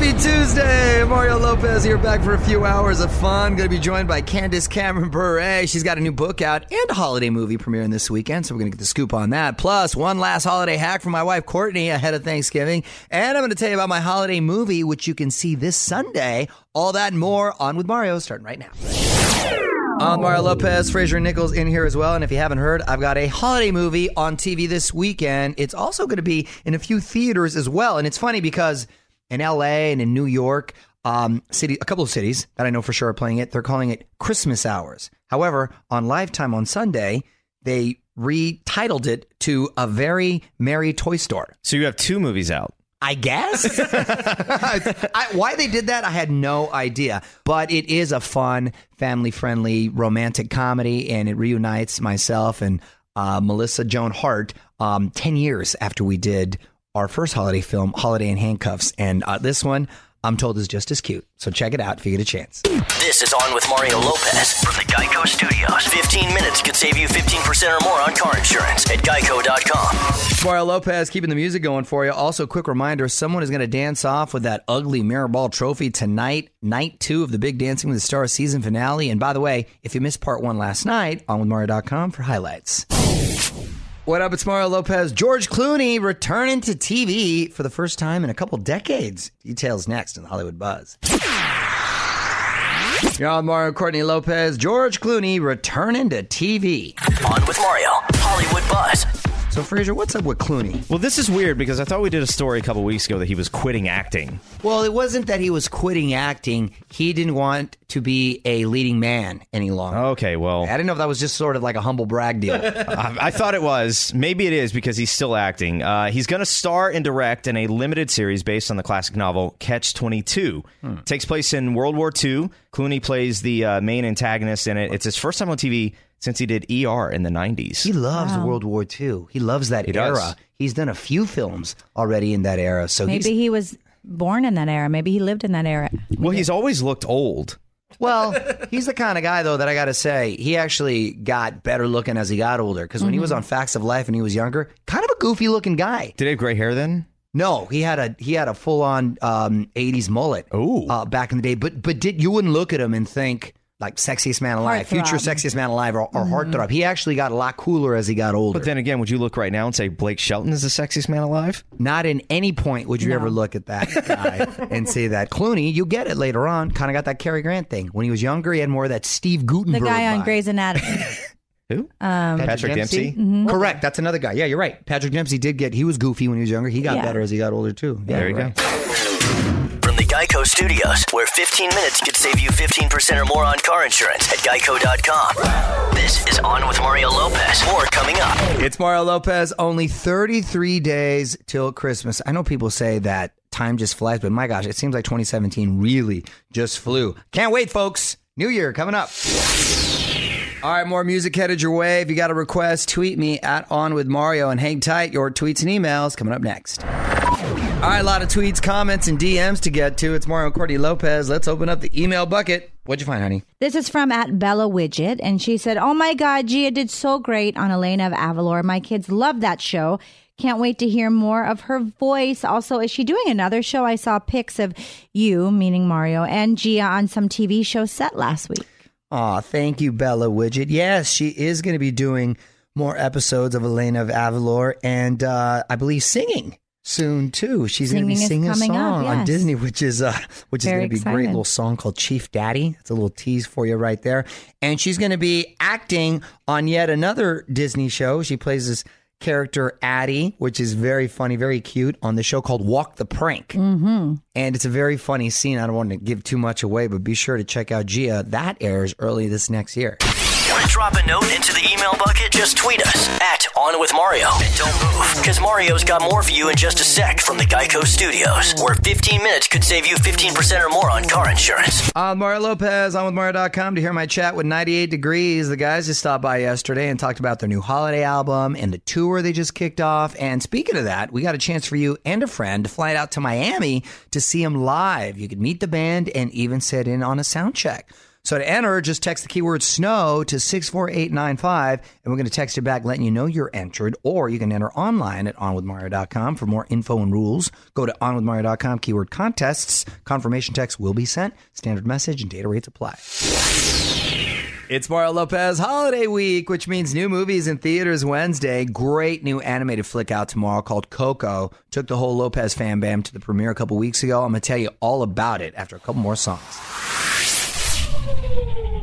Happy Tuesday! Mario Lopez here back for a few hours of fun. Going to be joined by Candace Cameron Bure. She's got a new book out and a holiday movie premiering this weekend, so we're going to get the scoop on that. Plus, one last holiday hack from my wife Courtney ahead of Thanksgiving. And I'm going to tell you about my holiday movie, which you can see this Sunday. All that and more on with Mario starting right now. I'm Mario Lopez, Fraser Nichols in here as well. And if you haven't heard, I've got a holiday movie on TV this weekend. It's also going to be in a few theaters as well. And it's funny because in LA and in New York, um, city, a couple of cities that I know for sure are playing it. They're calling it Christmas Hours. However, on Lifetime on Sunday, they retitled it to A Very Merry Toy Store. So you have two movies out. I guess. I, why they did that, I had no idea. But it is a fun, family friendly, romantic comedy, and it reunites myself and uh, Melissa Joan Hart um, 10 years after we did our first holiday film, Holiday in Handcuffs. And uh, this one, I'm told, is just as cute. So check it out if you get a chance. This is On with Mario Lopez from the Geico Studios. 15 minutes could save you 15% or more on car insurance at geico.com. Mario Lopez keeping the music going for you. Also, quick reminder someone is going to dance off with that ugly mirror ball trophy tonight, night two of the Big Dancing with the Stars season finale. And by the way, if you missed part one last night, on with Mario.com for highlights. What up? It's Mario Lopez. George Clooney returning to TV for the first time in a couple decades. Details next in the Hollywood Buzz. You're on Mario Courtney Lopez. George Clooney returning to TV. On with Mario, Hollywood Buzz. So, Fraser, what's up with Clooney? Well, this is weird because I thought we did a story a couple weeks ago that he was quitting acting. Well, it wasn't that he was quitting acting. He didn't want to be a leading man any longer. Okay, well, I didn't know if that was just sort of like a humble brag deal. I, I thought it was. Maybe it is because he's still acting. Uh, he's going to star and direct in a limited series based on the classic novel Catch 22. Takes place in World War II. Clooney plays the uh, main antagonist in it. It's his first time on TV since he did ER in the 90s. he loves World War II. He loves that He era. does. He's done a few films already in that era. So Maybe he was born in that era. Maybe he lived in that era. well, he's always looked old. Well, he's the kind of guy though that I got to say he actually got better looking as he got older. Because when he was on Facts of Life and he was younger, kind of a goofy looking guy. Did he have gray hair then? No, he had a he had a full on um, '80s mullet. Ooh. uh, back in the day. But but did you wouldn't look at him and think like sexiest man alive, Heartthrob. future sexiest man alive, or, or heartthrob. He actually got a lot cooler as he got older. But then again, would you look right now and say Blake Shelton is the sexiest man alive? Not in any point would you ever look at that guy and say that. Clooney, you get it later on, kind of got that Cary Grant thing. When he was younger, he had more of that Steve The guy on vibe. Grey's Anatomy. Who? Um, Patrick Dempsey. Correct. That's another guy. Yeah, you're right. Patrick Dempsey did get, he was goofy when he was younger. He got Yeah. better as he got older, too. Yeah, There you right. go. Studios, where 15 minutes could save you 15% or more on car insurance at geico.com. This is On with Mario Lopez. More coming up. It's Mario Lopez. Only 33 days till Christmas. I know people say that time just flies, but my gosh, it seems like 2017 really just flew. Can't wait, folks. New year coming up. All right, more music headed your way. If you got a request, tweet me at On With Mario and hang tight. Your tweets and emails coming up next. All right, a lot of tweets, comments, and DMs to get to. It's Mario Courtney Lopez. Let's open up the email bucket. What'd you find, honey? This is from at Bella Widget, and she said, "Oh my God, Gia did so great on Elena of Avalor. My kids love that show. Can't wait to hear more of her voice. Also, is she doing another show? I saw pics of you, meaning Mario, and Gia on some TV show set last week. Aw, thank you, Bella Widget. Yes, she is going to be doing more episodes of Elena of Avalor and uh, I believe singing soon too. She's going to be Singing a song up, on. Disney, which is uh, which is going to be a great little song called Chief Daddy. It's a little tease for you right there. And she's going to be acting on yet another Disney show. She plays this character Addie, which is very funny, very cute on the show called Walk the Prank. Mm-hmm. And it's a very funny scene. I don't want to give too much away, but be sure to check out Gia. That airs early this next year. Want to drop a note into the email bucket? Just tweet us at On With Mario. And don't move, because Mario's got more for you in just a sec from the Geico Studios, where 15 minutes could save you 15% or more on car insurance. I'm Mario Lopez. I'm with Mario.com to hear my chat with 98 Degrees. The guys just stopped by yesterday and talked about their new holiday album and the tour they just kicked off. And speaking of that, we got a chance for you and a friend to fly out to Miami to see them live. You could meet the band and even sit in on a sound check. So to enter, just text the keyword snow to 64895 and we're going to text you back letting you know you're entered or you can enter online at onwithmario.com for more info and rules. Go to onwithmario.com keyword contests. Confirmation text will be sent. Standard message and data rates apply. It's Mario Lopez holiday week, which means new movies in theaters Wednesday. Great new animated flick out tomorrow called Coco. Took the whole Lopez fan bam to the premiere a couple weeks ago. I'm going to tell you all about it after a couple more songs.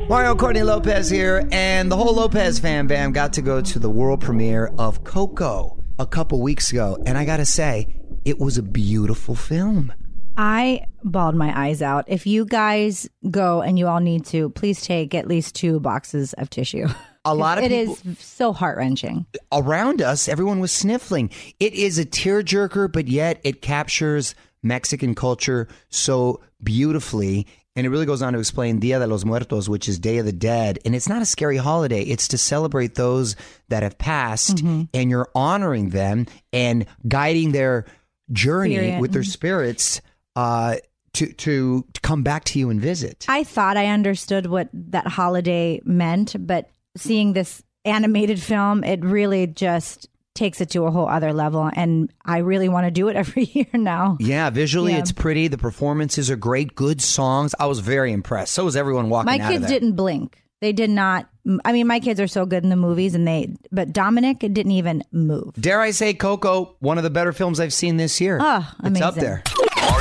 Mario Courtney Lopez here, and the whole Lopez fan bam got to go to the world premiere of Coco a couple weeks ago. And I got to say, it was a beautiful film. I bawled my eyes out. If you guys go and you all need to, please take at least two boxes of tissue. A lot of It people- is so heart wrenching. around us, everyone was sniffling. It is a tearjerker, but yet it captures Mexican culture so beautifully. And it really goes on to explain Dia de los Muertos, which is Day of the Dead. And it's not a scary holiday. It's to celebrate those that have passed and you're honoring them and guiding their journey Spirit. with their spirits uh, to, to come back to you and visit. I thought I understood what that holiday meant, but seeing this animated film, it really just takes it to a whole other level. And I really want to do it every year now. Yeah, visually Yeah. it's pretty. The performances are great. Good songs. I was very impressed. So was everyone walking My kids didn't blink. They did not. I mean, my kids are so good in the movies, and they. But Dominic didn't even move. Dare I say, Coco, one of the better films I've seen this year. Oh, It's up there.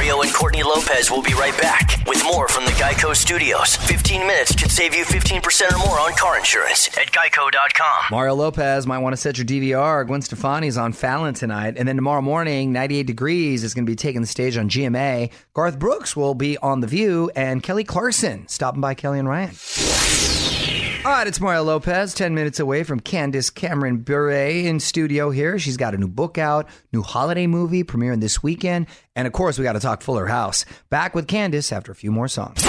Mario and Courtney Lopez will be right back with more from the Geico Studios. 15 minutes could save you 15% or more on car insurance at geico.com. Mario Lopez might want to set your DVR. Gwen Stefani's on Fallon tonight. And then tomorrow morning, 98 Degrees is going to be taking the stage on GMA. Garth Brooks will be on The View. And Kelly Clarkson stopping by Kelly and Ryan. All right, it's Mario Lopez, 10 minutes away from Candace Cameron Bure in studio here. She's got a new book out, new holiday movie premiering this weekend. And of course, we got to talk Fuller House. Back with Candace after a few more songs.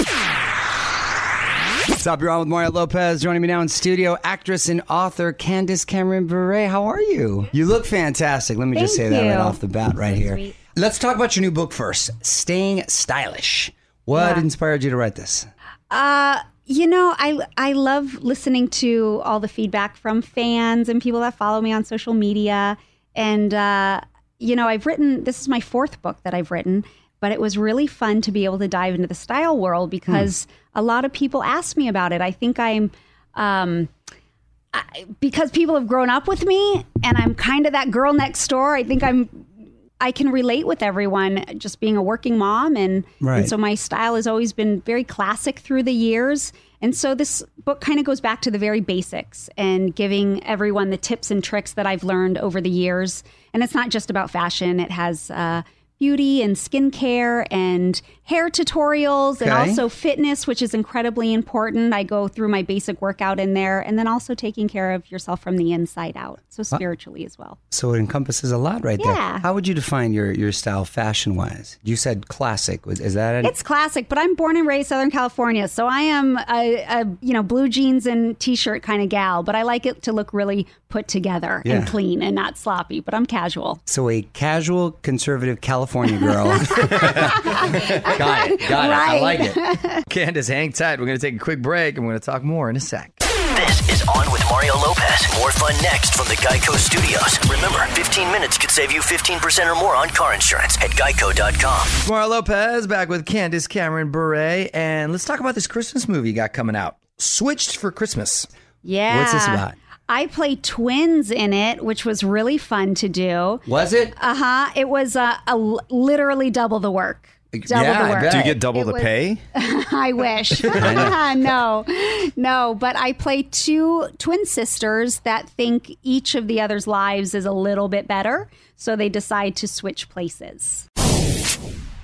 What's up? You're on with Mario Lopez. Joining me now in studio, actress and author Candace Cameron Bure. How are you? You look fantastic. Let me just say Thank that right off the bat, right here. Let's talk about your new book first Staying Stylish. What Yeah. inspired you to write this? Uh, you know, I I love listening to all the feedback from fans and people that follow me on social media. And uh, you know, I've written this is my fourth book that I've written, but it was really fun to be able to dive into the style world because a lot of people ask me about it. I think I'm. Um, I, because people have grown up with me and I'm kind of that girl next door. I think I'm I can relate with everyone just being a working mom and, Right. and so my style has always been very classic through the years. And so this book kind of goes back to the very basics and giving everyone the tips and tricks that I've learned over the years. And it's not just about fashion. It has uh, beauty and skincare and hair tutorials and also fitness, which is incredibly important. I go through my basic workout in there and then also taking care of yourself from the inside out. So spiritually as well. So it encompasses a lot right there. How would you define your, your style fashion wise? You said classic. Was is that it? It's classic, but I'm born and raised Southern California, so I am a, a you know blue jeans and t-shirt kind of gal. But I like it to look really put together Yeah. and clean and not sloppy. But I'm casual. so a casual conservative California girl. Got it. Got it. I Right. like it. Candace, hang tight. We're going to take a quick break and we're going to talk more in a sec. This is On with Mario Lopez. More fun next from the Geico Studios. Remember, 15 minutes could save you 15% or more on car insurance at geico.com. Mario Lopez back with Candace Cameron Bure. And let's talk about this Christmas movie you got coming out. Switched for Christmas. Yeah. What's this about? I play twins in it, which was really fun to do. Was it? Uh huh. It was uh, a l- literally double the work. Double Yeah, the I work. bet. Do you get double It the was- pay? I wish. no, no. But I play two twin sisters that think each of the other's lives is a little bit better. So they decide to switch places.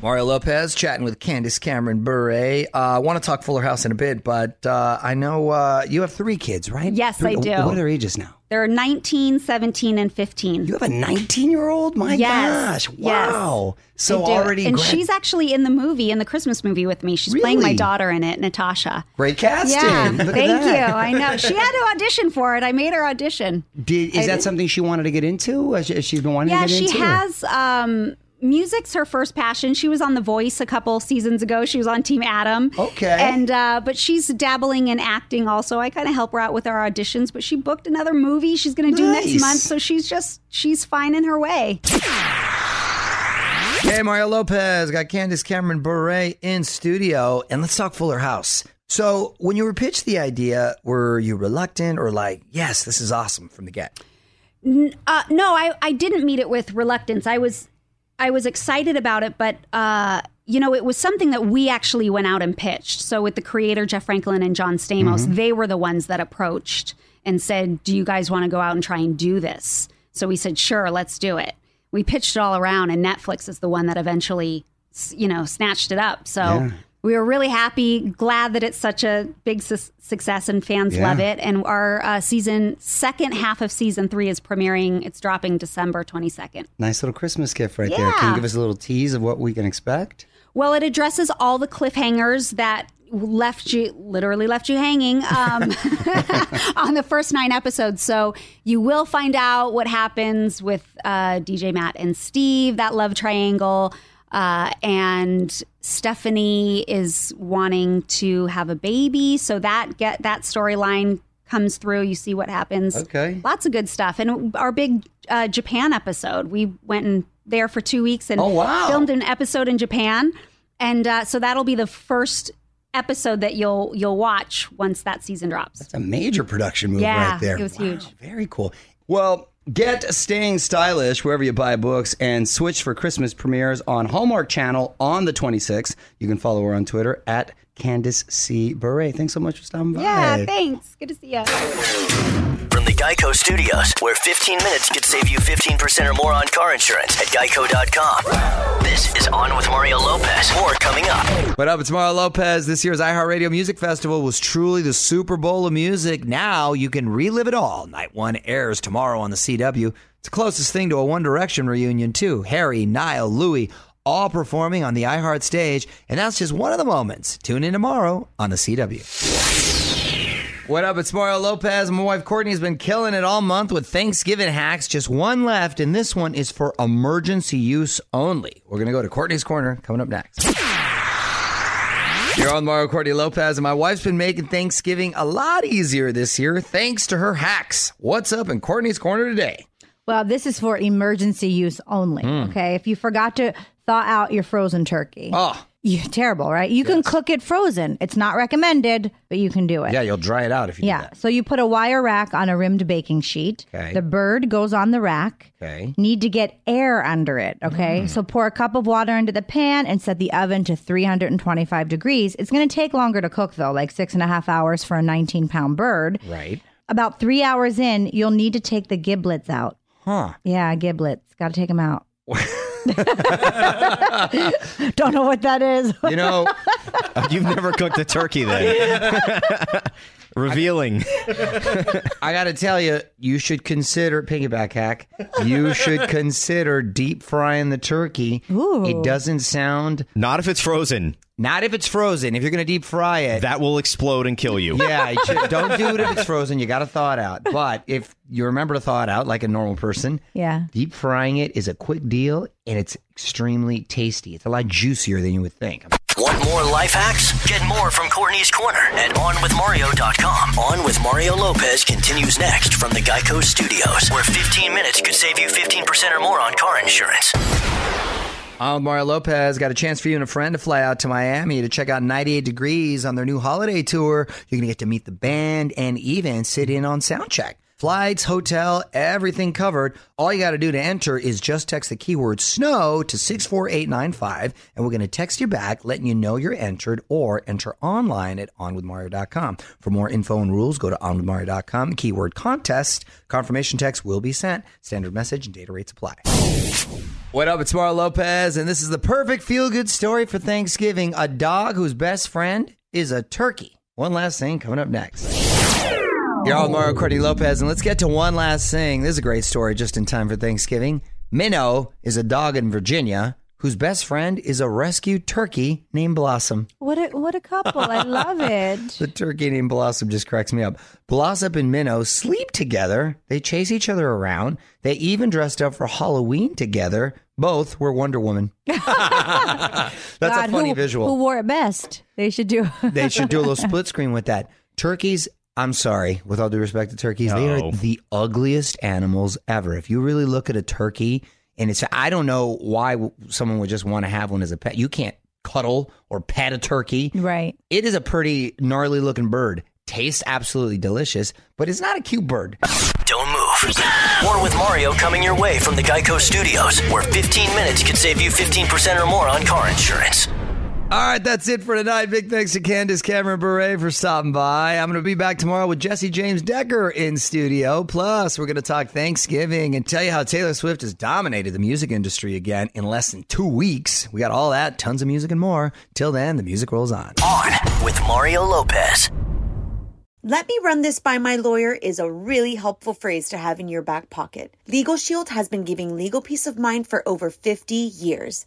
Mario Lopez chatting with Candace Cameron Bure. Uh, I want to talk Fuller House in a bit, but uh, I know uh, you have three kids, right? Yes, Three- I do. What are their ages now? They're 19, 17, and 15. You have a 19 year old? My Yes, gosh. yes. Wow. So already and she's actually in the movie, in the Christmas movie with me. She's playing my daughter in it, Natasha. great casting. Yeah, thank that. you. I know she had to audition for it. I made her audition. Did, is I that did. something she wanted to get into? She- has been wanting Yeah, to get she into? or- has. Um, music's her first passion. She was on The Voice a couple seasons ago. She was on Team Adam. Okay. And uh, but she's dabbling in acting also. I kind of help her out with our auditions. But she booked another movie she's going to do Nice. next month. So she's just she's finding her way. Hey, Mario Lopez. Got Candace Cameron Bure in studio. And let's talk Fuller House. So, when you were pitched the idea, were you reluctant or like, yes, this is awesome from the get? Uh, no, I, I didn't meet it with reluctance. I was I was excited about it, but uh, you know, it was something that we actually went out and pitched. So with the creator Jeff Franklin and John Stamos, they were the ones that approached and said, "Do you guys want to go out and try and do this?" So we said, "Sure, let's do it." We pitched it all around, and Netflix is the one that eventually, you know, snatched it up. So. Yeah. We were really happy, glad that it's such a big su- success and fans Yeah. love it. And our uh, season, second half of season three is premiering. It's dropping December 22nd. Nice little Christmas gift right there. Can you give us a little tease of what we can expect? Well, it addresses all the cliffhangers that left you, literally left you hanging um, on the first nine episodes. So you will find out what happens with uh, DJ Matt and Steve, that love triangle. Uh, and Stephanie is wanting to have a baby, so that get that storyline comes through. You see what happens. Okay. lots of good stuff. And our big uh, Japan episode, we went in there for two weeks and Oh, wow. filmed an episode in Japan, and uh, so that'll be the first episode that you'll you'll watch once that season drops. It's a major production move Yeah, right there. it was Wow, huge. Very cool. Well, get Staying Stylish wherever you buy books and switch for Christmas premieres on Hallmark Channel on the 26th. You can follow her on Twitter at Candace C. Bure. Thanks so much for stopping by. Yeah, thanks. Good to see you. From the Geico Studios, where 15 minutes could save you 15% or more on car insurance at geico.com. This is On with Mario Lopez. More coming up. What up? It's Mario Lopez. This year's iHeartRadio Music Festival was truly the Super Bowl of music. Now you can relive it all. Night one airs tomorrow on the CW. It's the closest thing to a One Direction reunion, too. Harry, Niall, Louis, all performing on the iHeart stage. And that's just one of the moments. Tune in tomorrow on the CW. What up? It's Mario Lopez. My wife Courtney has been killing it all month with Thanksgiving hacks. Just one left, and this one is for emergency use only. We're going to go to Courtney's Corner coming up next. You're on Mario Courtney Lopez, and my wife's been making Thanksgiving a lot easier this year thanks to her hacks. What's up in Courtney's Corner today? Well, this is for emergency use only. Hmm. Okay. If you forgot to thaw out your frozen turkey. Oh, You, terrible, right? You can cook it frozen. It's not recommended, but you can do it. yeah, you'll dry it out if you Yeah. So you put a wire rack on a rimmed baking sheet. Okay. The bird goes on the rack. Okay. Need to get air under it. Okay. Mm. So pour a cup of water into the pan and set the oven to 325 degrees. It's going to take longer to cook though, like six and a half hours for a 19 pound bird. Right. About three hours in, you'll need to take the giblets out. Huh. Yeah, giblets. Got to take them out. Don't know what that is. You know, You've never cooked a turkey then. Revealing. I got to tell you, you should consider piggyback hack. You should consider deep frying the turkey. Ooh. It doesn't sound Not if it's frozen. not if it's frozen. If you're going to deep fry it, That will explode and kill you. yeah, you should- don't do it if it's frozen. You got to thaw it out. But if you remember to thaw it out like a normal person, Yeah. deep frying it is a quick deal and it's extremely tasty. It's a lot juicier than you would think. Want more life hacks? Get more from Courtney's Corner at OnWithMario.com. On with Mario Lopez continues next from the Geico Studios, where 15 minutes could save you 15% or more on car insurance. I'm Mario Lopez. Got a chance for you and a friend to fly out to Miami to check out 98 Degrees on their new holiday tour. You're going to get to meet the band and even sit in on soundcheck. Flights, hotel, everything covered. All you got to do to enter is just text the keyword snow to 64895 and we're going to text you back letting you know you're entered or enter online at onwithmario.com. For more info and rules, go to onwithmario.com, keyword contest. Confirmation text will be sent. Standard message and data rates apply. What up? It's Mario Lopez, and this is the perfect feel good story for Thanksgiving. A dog whose best friend is a turkey. One last thing coming up next. You're all Mario Courtney Lopez, and let's get to one last thing. This is a great story just in time for Thanksgiving. Minnow is a dog in Virginia whose best friend is a rescued turkey named Blossom. What a, what a couple. I love it. The turkey named Blossom just cracks me up. Blossom and Minnow sleep together. They chase each other around. They even dressed up for Halloween together. Both were Wonder Woman. That's God, a funny who, visual. Who wore it best? They should do. they should do a little split screen with that. Turkeys, I'm sorry, with all due respect to turkeys, they are the ugliest animals ever. If you really look at a turkey, and it's, I don't know why someone would just want to have one as a pet. You can't cuddle or pet a turkey. right. It is a pretty gnarly looking bird. Tastes absolutely delicious, but it's not a cute bird. Don't move. More with Mario coming your way from the Geico Studios, where 15 minutes could save you 15% or more on car insurance. All right, that's it for tonight. Big thanks to Candace Cameron Bure for stopping by. I'm going to be back tomorrow with Jesse James Decker in studio. Plus, we're going to talk Thanksgiving and tell you how Taylor Swift has dominated the music industry again in less than two weeks. We got all that, tons of music and more. Till then, the music rolls on. On with Mario Lopez. Let me run this by my lawyer is a really helpful phrase to have in your back pocket. Legal Shield has been giving legal peace of mind for over 50 years.